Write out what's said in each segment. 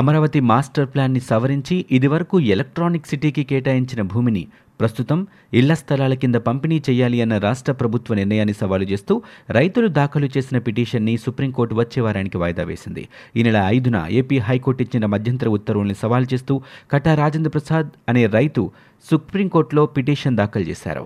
Amaravati master ప్లాన్ని సవరించి ఇదివరకు ఎలక్ట్రానిక్ సిటీకి కేటాయించిన భూమిని ప్రస్తుతం ఇళ్ళ స్థలాల కింద పంపిణీ చేయాలి అన్న రాష్ట్ర ప్రభుత్వ నిర్ణయాన్ని సవాలు చేస్తూ రైతులు దాఖలు చేసిన పిటిషన్ని సుప్రీంకోర్టు వచ్చే వారానికి వాయిదా వేసింది. ఈ నెల ఐదున ఏపీ హైకోర్టు ఇచ్చిన మధ్యంతర ఉత్తర్వుల్ని సవాల్ చేస్తూ కటా రాజేంద్ర ప్రసాద్ అనే రైతు సుప్రీంకోర్టులో పిటిషన్ దాఖలు చేశారు.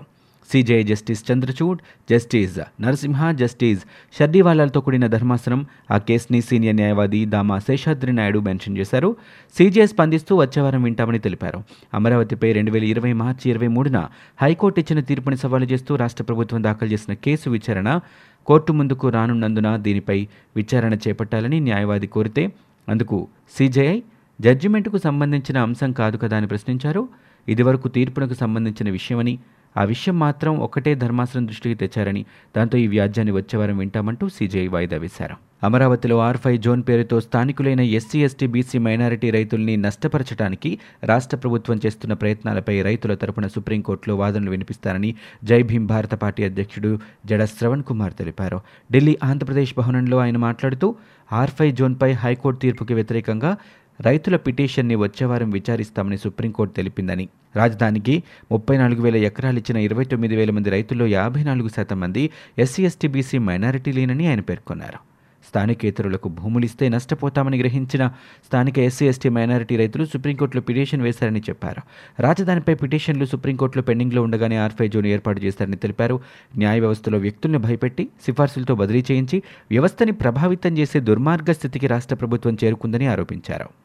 CJ justice Chandrachud justice Narasimha justice షర్డీవాలాలతో కూడిన ధర్మాసనం ఆ కేసుని సీనియర్ న్యాయవాది దామా శేషాద్రి నాయుడు మెన్షన్ చేశారు. సీజీఐ స్పందిస్తూ వచ్చే వారం వింటామని తెలిపారు. అమరావతిపై రెండు వేల ఇరవై మార్చి ఇరవై మూడున హైకోర్టు ఇచ్చిన తీర్పుని సవాలు చేస్తూ రాష్ట్ర ప్రభుత్వం దాఖలు చేసిన కేసు విచారణ కోర్టు ముందుకు రానున్నందున దీనిపై విచారణ చేపట్టాలని న్యాయవాది కోరితే అందుకు సీజేఐ జడ్జిమెంట్కు సంబంధించిన అంశం కాదు కదా అని ప్రశ్నించారు. ఇదివరకు తీర్పునకు సంబంధించిన విషయమని ఆ విషయం మాత్రం ఒకటే ధర్మాసనం దృష్టికి తెచ్చారని దాంతో ఈ వ్యాజ్యాన్ని వచ్చేవారం వింటామంటూ సీజేఐ వాయిదా వేశారు. అమరావతిలో ఆర్ ఫైవ్ జోన్ పేరుతో స్థానికులైన ఎస్సీ ఎస్టీ బీసీ మైనారిటీ రైతుల్ని నష్టపరచడానికి రాష్ట్ర ప్రభుత్వం చేస్తున్న ప్రయత్నాలపై రైతుల తరపున సుప్రీంకోర్టులో వాదనలు వినిపిస్తారని జై భీమ్ భారత పార్టీ అధ్యక్షుడు జడ శ్రవణ్ కుమార్ తెలిపారు. ఢిల్లీ ఆంధ్రప్రదేశ్ భవనంలో ఆయన మాట్లాడుతూ ఆర్ ఫైవ్ జోన్పై హైకోర్టు తీర్పుకి వ్యతిరేకంగా రైతుల పిటిషన్ని వచ్చేవారం విచారిస్తామని సుప్రీంకోర్టు తెలిపిందని. రాజధానికి ముప్పై నాలుగు వేల ఎకరాలు ఇచ్చిన ఇరవై తొమ్మిది వేల మంది రైతుల్లో యాభై నాలుగు శాతం మంది ఎస్సీ ఎస్టీ బీసీ మైనారిటీలేనని ఆయన పేర్కొన్నారు. స్థానికేతరులకు భూములిస్తే నష్టపోతామని గ్రహించిన స్థానిక ఎస్సీ ఎస్టీ మైనారిటీ రైతులు సుప్రీంకోర్టులో పిటిషన్ వేశారని చెప్పారు. రాజధానిపై పిటిషన్లు సుప్రీంకోర్టులో పెండింగ్లో ఉండగానే ఆర్ఫై జోన్ ఏర్పాటు చేశారని తెలిపారు. న్యాయ వ్యవస్థలో వ్యక్తుల్ని భయపెట్టి సిఫార్సులతో బదిలీ చేయించి వ్యవస్థని ప్రభావితం చేసే దుర్మార్గ స్థితికి రాష్ట్ర ప్రభుత్వం చేరుకుందని ఆరోపించారు.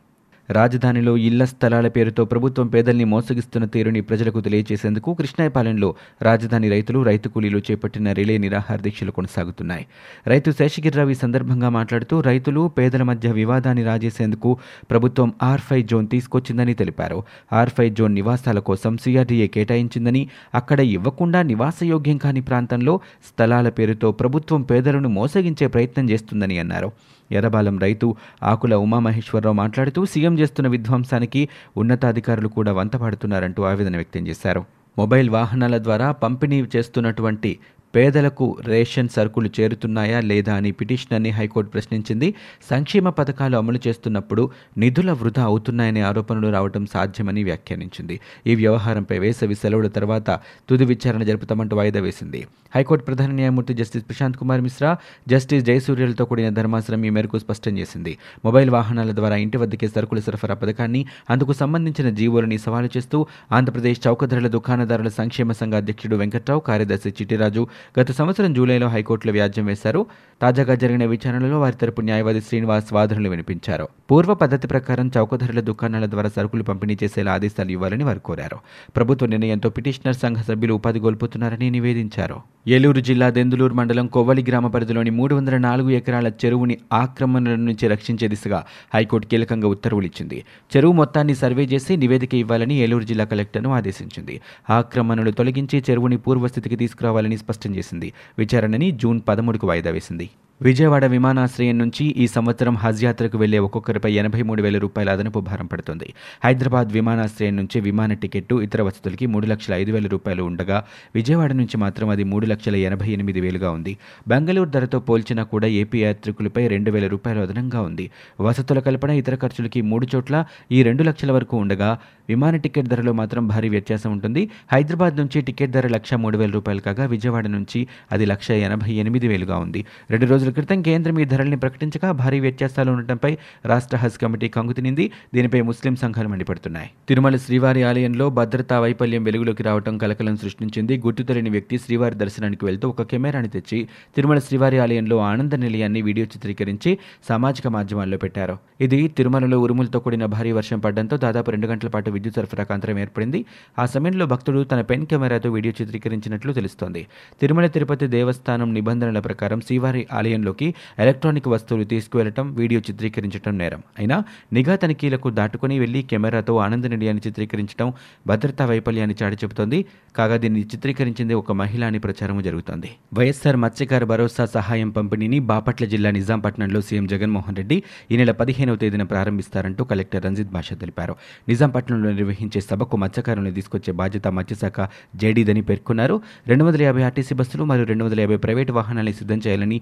రాజధానిలో ఇళ్ళ స్థలాల పేరుతో ప్రభుత్వం పేదల్ని మోసగిస్తున్న తీరుని ప్రజలకు తెలియజేసేందుకు కృష్ణాయపాలెంలో రాజధాని రైతులు రైతు కూలీలు చేపట్టిన రిలే నిరాహార దీక్షలు కొనసాగుతున్నాయి. రైతు శేషగిరిరావు ఈ సందర్భంగా మాట్లాడుతూ రైతులు పేదల మధ్య వివాదాన్ని రాజేసేందుకు ప్రభుత్వం ఆర్ ఫైవ్ జోన్ తీసుకొచ్చిందని తెలిపారు. ఆర్ ఫైవ్ జోన్ నివాసాల కోసం సిఆర్డీఏ కేటాయించిందని అక్కడ ఇవ్వకుండా నివాసయోగ్యం కాని ప్రాంతంలో స్థలాల పేరుతో ప్రభుత్వం పేదలను మోసగించే ప్రయత్నం చేస్తుందని అన్నారు. ఎర్రబాలెం రైతు ఆకుల ఉమామహేశ్వరరావు మాట్లాడుతూ సీఎం చేస్తున్న విధ్వంసానికి ఉన్నతాధికారులు కూడా వంతపాడుతున్నారంటూ ఆవేదన వ్యక్తం చేశారు. మొబైల్ వాహనాల ద్వారా పంపిణీ చేస్తున్నటువంటి పేదలకు రేషన్ సరుకులు చేరుతున్నాయా లేదా అని పిటిషనర్ని హైకోర్టు ప్రశ్నించింది. సంక్షేమ పథకాలు అమలు చేస్తున్నప్పుడు నిధుల వృధా అవుతున్నాయనే ఆరోపణలు రావడం సాధ్యమని వ్యాఖ్యానించింది. ఈ వ్యవహారంపై వేసవి సెలవుల తర్వాత తుది విచారణ జరుపుతామంటూ వాయిదా వేసింది. హైకోర్టు ప్రధాన న్యాయమూర్తి జస్టిస్ ప్రశాంత్ కుమార్ మిశ్రా జస్టిస్ జయసూర్యలతో కూడిన ధర్మాసనం ఈ మేరకు స్పష్టం చేసింది. మొబైల్ వాహనాల ద్వారా ఇంటి వద్దకే సరుకుల సరఫరా పథకాన్ని అందుకు సంబంధించిన జీవోలని సవాలు చేస్తూ ఆంధ్రప్రదేశ్ చౌకధరల దుకాణదారుల సంక్షేమ సంఘ అధ్యక్షుడు వెంకట్రావు కార్యదర్శి చిట్టిరాజు గత సంవత్సరం జూలైలో హైకోర్టులో వ్యాజ్యం వేశారు. తాజాగా జరిగిన విచారణలో వారి తరపు న్యాయవాది శ్రీనివాస్ వాదనలు వినిపించారు. పూర్వ పద్ధతి ప్రకారం చౌకధరల దుకాణాల ద్వారా సరుకులు పంపిణీ చేసేలా ఆదేశాలు ఇవ్వాలని వారు కోరారు. ప్రభుత్వ నిర్ణయంతో పిటిషనర్ సంఘ సభ్యులు ఉపాధి కోల్పోతున్నారని నివేదించారు. ఏలూరు జిల్లా దెందులూరు మండలం కొవ్వలి గ్రామ పరిధిలోని మూడు వందల నాలుగు ఎకరాల చెరువుని ఆక్రమణల నుంచి రక్షించే దిశగా హైకోర్టు కీలకంగా ఉత్తర్వులు ఇచ్చింది. చెరువు మొత్తాన్ని సర్వే చేసి నివేదిక ఇవ్వాలని ఏలూరు జిల్లా కలెక్టర్ను ఆదేశించింది. ఆక్రమణలు తొలగించి చెరువుని పూర్వస్థితికి తీసుకురావాలని స్పష్టం చేసింది. విచారణని జూన్ పదమూడుకు వాయిదా వేసింది. విజయవాడ విమానాశ్రయం నుంచి ఈ సంవత్సరం హజ్ యాత్రకు వెళ్ళే ఒక్కొక్కరిపై ఎనభై మూడు వేల రూపాయల అదనపు భారం పడుతుంది. హైదరాబాద్ విమానాశ్రయం నుంచి విమాన టికెట్టు ఇతర వసతులకి మూడు లక్షల ఐదు వేల రూపాయలు ఉండగా విజయవాడ నుంచి మాత్రం అది మూడు లక్షల ఎనభై ఎనిమిది వేలుగా ఉంది. బెంగళూరు ధరతో పోల్చినా కూడా ఏపీ యాత్రికులపై రెండు వేల రూపాయలు అదనంగా ఉంది. వసతుల కల్పన ఇతర ఖర్చులకి మూడు చోట్ల ఈ రెండు లక్షల వరకు ఉండగా విమాన టికెట్ ధరలో మాత్రం భారీ వ్యత్యాసం ఉంటుంది. హైదరాబాద్ నుంచి టికెట్ ధర లక్ష మూడు వేల రూపాయలు కాగా విజయవాడ నుంచి అది లక్ష ఎనభై ఎనిమిది వేలుగా ఉంది. రెండు రోజుల క్రితం కేంద్రం ఈ ధరల్ని ప్రకటించగా భారీ వ్యత్యాసాలు ఉండటంపై రాష్ట్ర హజ్ కమిటీ కంగుతినింది దీనిపై ముస్లిం సంఘాలు మండిపడుతున్నాయి. తిరుమల శ్రీవారి ఆలయంలో భద్రతా వైఫల్యం వెలుగులోకి రావడం కలకలం సృష్టించింది. గుర్తు తెలియని వ్యక్తి శ్రీవారి దర్శనానికి వెళ్తూ ఒక కెమెరాని తెచ్చి తిరుమల శ్రీవారి ఆలయంలో ఆనంద నిలయాన్ని వీడియో చిత్రీకరించి సామాజిక మాధ్యమాల్లో పెట్టారు. ఇది తిరుమలలో ఉరుములతో కూడిన భారీ వర్షం పడడంతో దాదాపు రెండు గంటల పాటు విద్యుత్ సరఫరాకు అంతరం ఏర్పడింది. ఆ సమయంలో భక్తుడు తన పెన్ కెమెరాతో వీడియో చిత్రీకరించినట్లు తెలుస్తోంది. తిరుమల తిరుపతి దేవస్థానం నిబంధనల ప్రకారం శ్రీవారి ఆలయం ఆలయంలోకి ఎలక్ట్రానిక్ వస్తువులు తీసుకువెళ్ళటం వీడియో చిత్రీకరించడం నేరం. అయినా నిఘా తనిఖీలకు దాటుకుని వెళ్ళి కెమెరాతో ఆనంద నిడియాన్ని చిత్రీకరించడం భద్రతా వైఫల్యాన్ని చాటి చెబుతోంది. కాగా దీన్ని చిత్రీకరించింది ఒక మహిళ అని ప్రచారం జరుగుతోంది. వైఎస్సార్ మత్స్యకార భరోసా సహాయం పంపిణీని బాపట్ల జిల్లా నిజాంపట్నంలో సీఎం జగన్మోహన్ రెడ్డి ఈ నెల పదిహేనవ తేదీన ప్రారంభిస్తారంటూ కలెక్టర్ రంజిత్ భాష తెలిపారు. నిజాంపట్నంలో నిర్వహించే సభకు మత్స్యకారులను తీసుకొచ్చే బాధ్యత మత్స్యశాఖ జేడీదని పేర్కొన్నారు. రెండు వందల యాభై ఆర్టీసీ బస్సులు మరియు రెండు వందల యాభై ప్రైవేటు వాహనాలను సిద్ధం చేయాలని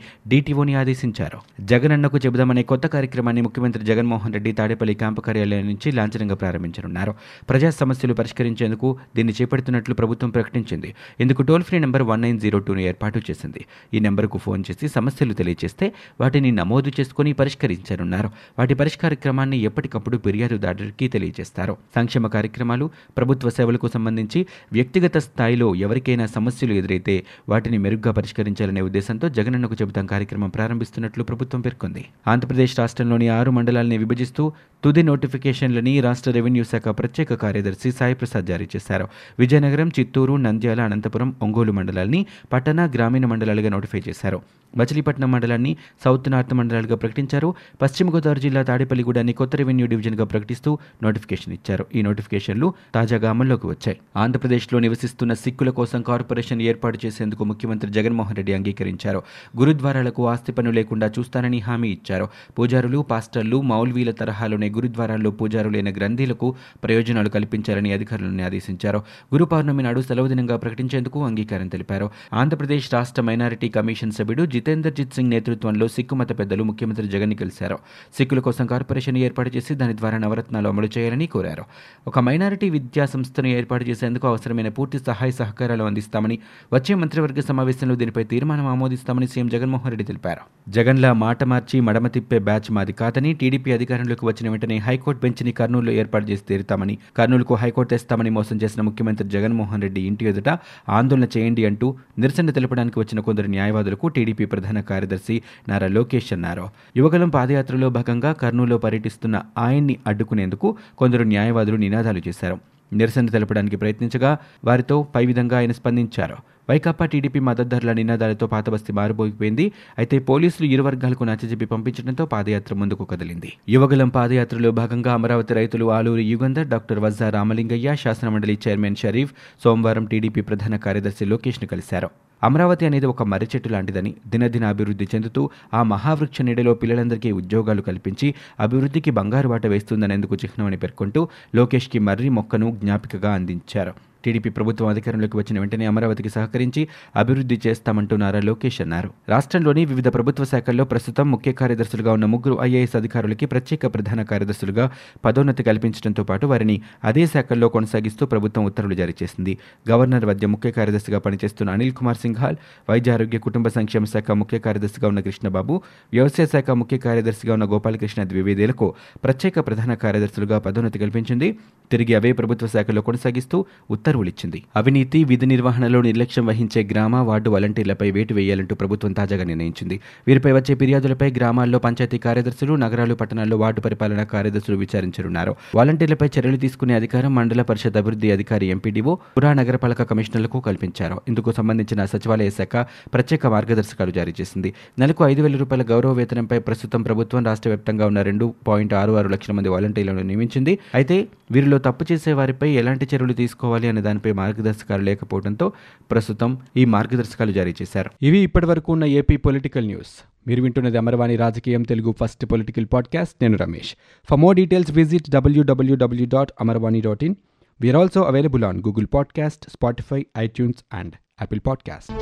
ఏటీఓని ఆదేశించారు. జగనన్నకు చెబుదామనే కొత్త కార్యక్రమాన్ని ముఖ్యమంత్రి జగన్మోహన్ రెడ్డి తాడేపల్లి క్యాంపు కార్యాలయం నుంచి లాంఛనంగా ప్రారంభించనున్నారు. ప్రజా సమస్యలు పరిష్కరించేందుకు దీన్ని చేపడుతున్నట్లు ప్రభుత్వం ప్రకటించింది. ఇందుకు toll free number one nine zero టూను ఏర్పాటు చేసింది. ఈ నెంబర్కు ఫోన్ చేసి సమస్యలు తెలియజేస్తే వాటిని నమోదు చేసుకుని పరిష్కరించనున్నారు. వాటి పరిష్కార క్రమాన్ని ఎప్పటికప్పుడు ఫిర్యాదుదారుడికి తెలియజేస్తారు. సంక్షేమ కార్యక్రమాలు ప్రభుత్వ సేవలకు సంబంధించి వ్యక్తిగత స్థాయిలో ఎవరికైనా సమస్యలు ఎదురైతే వాటిని మెరుగ్గా పరిష్కరించాలనే ఉద్దేశంతో జగనన్నకు చెబుతాం కార్యక్రమం ప్రారంభిస్తున్నట్లు ప్రభుత్వం పేర్కొంది. ఆంధ్రప్రదేశ్ రాష్ట్రంలోని ఆరు మండలాల్ని విభజిస్తూ తుది నోటిఫికేషన్లని రాష్ట్ర రెవెన్యూ శాఖ ప్రత్యేక కార్యదర్శి సాయి ప్రసాద్ జారీ చేశారు. విజయనగరం చిత్తూరు నంద్యాల అనంతపురం ఒంగోలు మండలాల్ని పట్టణ గ్రామీణ మండలాలుగా నోటిఫై చేశారు. మచిలీపట్నం మండలాన్ని సౌత్ నార్త్ మండలాలుగా ప్రకటించారు. పశ్చిమ గోదావరి జిల్లా తాడేపల్లిగూడని కొత్త రెవెన్యూ డివిజన్గా ప్రకటిస్తూ నోటిఫికేషన్ ఇచ్చారు. ఈ నోటిఫికేషన్లు తాజాగా అమల్లోకి వచ్చాయి. ఆంధ్రప్రదేశ్లో నివసిస్తున్న సిక్కుల కోసం కార్పొరేషన్ ఏర్పాటు చేసేందుకు ముఖ్యమంత్రి జగన్మోహన్ రెడ్డి అంగీకరించారు. గురుద్వారాలకు ఆస్తి పన్ను లేకుండా చూస్తానని హామీ ఇచ్చారు. పూజారులు పాస్టర్లు మౌల్వీల తరహాలోనే గురుద్వారాల్లో పూజారులైన గ్రంథీలకు ప్రయోజనాలు కల్పించాలని అధికారులను ఆదేశించారు. గురు పౌర్ణమి నాడు సెలవు దినంగా ప్రకటించేందుకు అంగీకారం తెలిపారు. ఆంధ్రప్రదేశ్ రాష్ట్ర మైనారిటీ కమిషన్ సభ్యుడు జితేందర్జిత్ సింగ్ నేతృత్వంలో సిక్కు మత పెద్దలు ముఖ్యమంత్రి జగన్ కలిశారు. సిక్కుల కోసం కార్పొరేషన్ ఏర్పాటు చేసి దాని ద్వారా నవరత్నాలు అమలు చేయాలని కోరారు. ఒక మైనారిటీ విద్యా సంస్థను ఏర్పాటు చేసేందుకు అవసరమైన పూర్తి సహాయ సహకారాలు అందిస్తామని వచ్చే మంత్రివర్గ సమావేశంలో దీనిపై తీర్మానం ఆమోదిస్తామని సీఎం జగన్మోహన్ రెడ్డి తెలిపారు. జగన్లా మాట మార్చి మడమ తిప్పే బ్యాచ్ మాది కాదని టీడీపీ అధికారంలోకి వచ్చిన వెంటనే హైకోర్టు బెంచ్ని కర్నూలులో ఏర్పాటు చేసి తీరుతామని కర్నూలుకు హైకోర్టు తెస్తామని మోసం చేసిన ముఖ్యమంత్రి జగన్మోహన్ రెడ్డి ఇంటి ఎదుట ఆందోళన చేయండి అంటూ నిరసన తెలపడానికి వచ్చిన కొందరు న్యాయవాదులకు టీడీపీ ప్రధాన కార్యదర్శి నారా లోకేష్ అన్నారు. యువగలం పాదయాత్రలో భాగంగా కర్నూలులో పర్యటిస్తున్న ఆయన్ని అడ్డుకునేందుకు కొందరు న్యాయవాదులు నినాదాలు చేశారు. నిరసన తెలపడానికి ప్రయత్నించగా వారితో పై విధంగా ఆయన స్పందించారు. వైకాపా టీడీపీ మద్దతుదారుల నినాదాలతో పాతబస్తీ మారిపోయిపోయింది అయితే పోలీసులు ఇరు వర్గాలకు నచ్చజెప్పి పంపించడంతో పాదయాత్ర ముందుకు కదిలింది. యువగలం పాదయాత్రలో భాగంగా అమరావతి రైతులు ఆలూరి యుగంధర్ డాక్టర్ వజ్జా రామలింగయ్య శాసనమండలి చైర్మన్ షరీఫ్ సోమవారం టీడీపీ ప్రధాన కార్యదర్శి లోకేష్ను కలిశారు. అమరావతి అనేది ఒక మర్రి చెట్టు లాంటిదని దినదిన అభివృద్ధి చెందుతూ ఆ మహావృక్ష నీడలో పిల్లలందరికీ ఉద్యోగాలు కల్పించి అభివృద్ధికి బంగారు బాట వేస్తుందనేందుకు చిహ్నమని పేర్కొంటూ లోకేష్కి మర్రి మొక్కను జ్ఞాపికగా అందించారు. టీడీపీ ప్రభుత్వం అధికారంలోకి వచ్చిన వెంటనే అమరావతికి సహకరించి అభివృద్ధి చేస్తామంటూ నారా లోకేష్ అన్నారు. రాష్ట్రంలోని వివిధ ప్రభుత్వ శాఖల్లో ప్రస్తుతం ముఖ్య కార్యదర్శులుగా ఉన్న ముగ్గురు ఐఏఎస్ అధికారులకి ప్రత్యేక ప్రధాన కార్యదర్శులుగా పదోన్నతి కల్పించడంతో పాటు వారిని అదే శాఖల్లో కొనసాగిస్తూ ప్రభుత్వం ఉత్తర్వులు జారీ చేసింది. గవర్నర్ వద్ద ముఖ్య కార్యదర్శిగా పనిచేస్తున్న అనిల్ కుమార్ సింఘాల్ వైద్య ఆరోగ్య కుటుంబ సంక్షేమ శాఖ ముఖ్య కార్యదర్శిగా ఉన్న కృష్ణబాబు వ్యవసాయ శాఖ ముఖ్య కార్యదర్శిగా ఉన్న గోపాలకృష్ణ ద్వివేదేలకు ప్రత్యేక ప్రధాన కార్యదర్శులుగా పదోన్నతి కల్పించింది. తిరిగి అవే ప్రభుత్వ శాఖలో కొనసాగిస్తూ ఉత్తర్వులిచ్చింది. అవినీతి విధి నిర్వహణలో నిర్లక్ష్యం వహించే గ్రామ వార్డు వాలంటీర్లపై వేటు వేయాలంటూ ప్రభుత్వం తాజాగా నిర్ణయించింది. వీరిపై వచ్చే ఫిర్యాదులపై గ్రామాల్లో పంచాయతీ కార్యదర్శులు నగరాలు పట్టణాల్లో వార్డు పరిపాలనా కార్యదర్శులు విచారించనున్నారు. వాలంటీర్లపై చర్యలు తీసుకునే అధికారం మండల పరిషత్ అభివృద్ధి అధికారి ఎంపీడీఓ పురా నగరపాలక కమిషనర్లకు కల్పించారు. ఇందుకు సంబంధించిన సచివాలయ శాఖ ప్రత్యేక మార్గదర్శకాలు జారీ చేసింది. నెలకు ఐదు వేల రూపాయల గౌరవ వేతనంపై ప్రస్తుతం ప్రభుత్వం రాష్ట్ర వ్యాప్తంగా ఉన్న రెండు పాయింట్ ఆరు ఆరు లక్షల మంది వాలంటీర్లను నియమించింది. అయితే వీరిలో తప్పు చేసే వారిపై ఎలాంటి చర్యలు తీసుకోవాలి అనే దానిపై మార్గదర్శకాలు లేకపోవడంతో ప్రస్తుతం ఈ మార్గదర్శకాలు జారీ చేశారు. ఇవి ఇప్పటివరకు ఉన్న ఏపీ పొలిటికల్ న్యూస్. మీరు వింటున్నది అమర్వాణి రాజకీయం తెలుగు ఫస్ట్ పొలిటికల్ పాడ్కాస్ట్. నేను Ramesh. For more details visit W W W dot Amarvani dot in we're also available on Google podcast Spotify iTunes and Apple podcast